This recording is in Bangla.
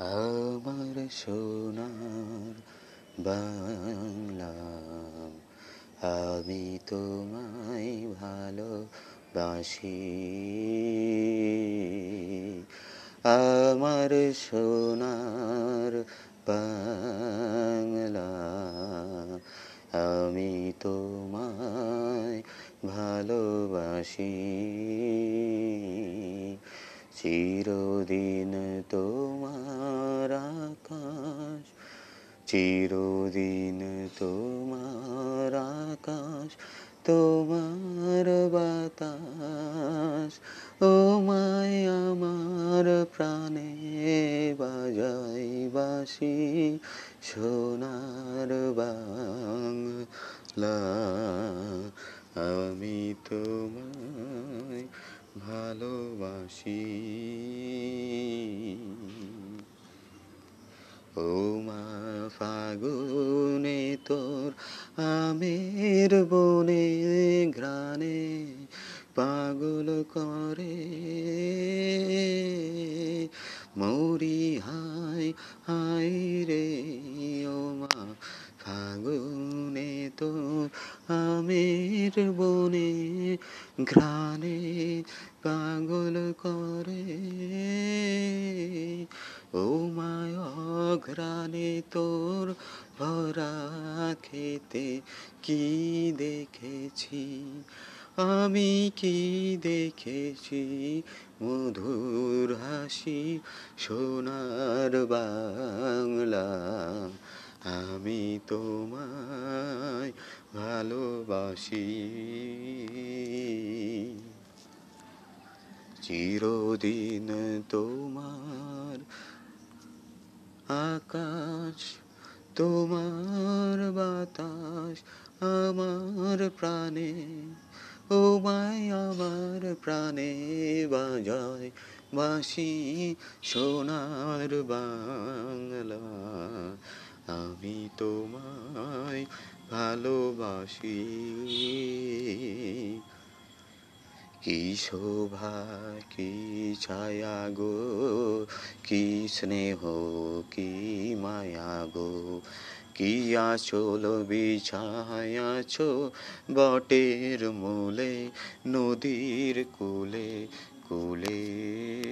আমার সোনার বাংলা। আমি তোমায় ভালোবাসি। আমার সোনার বাংলা। আমি তোমায় ভালোবাসি। চিরদিন তোমার চিরদিন তোমার আকাশ, তোমার বাতাস, ও মায় আমার প্রাণে বাজাই বাসি সোনার বাংলা। আমি তোমায় ভালোবাসি। ও মা ফাগুনে তোর আমের বনে ঘ্রাণে পাগল করে। মৌরি হায় হাই আমের বনে ঘ্রাণে পাগল করে। ও মায় ঘ্রাণে তোর ভরা খেতে কি দেখেছি? আমি কি দেখেছি? মধুর হাসি সোনার বাংলা। আমি তোমায় ভালোবাসি। চিরদিন তোমার আকাশ, তোমার বাতাস, আমার প্রাণে, ও মাই আমার প্রাণে বাজায় বাসি সোনার বাংলা। আমি তোমায় ভালোবাসি। কি শোভা, কি ছায়া গো, কি স্নেহ, কি মায়া গো। কি আচল বিছায়াছ বটের মূলে, নদীর কূলে কূলে।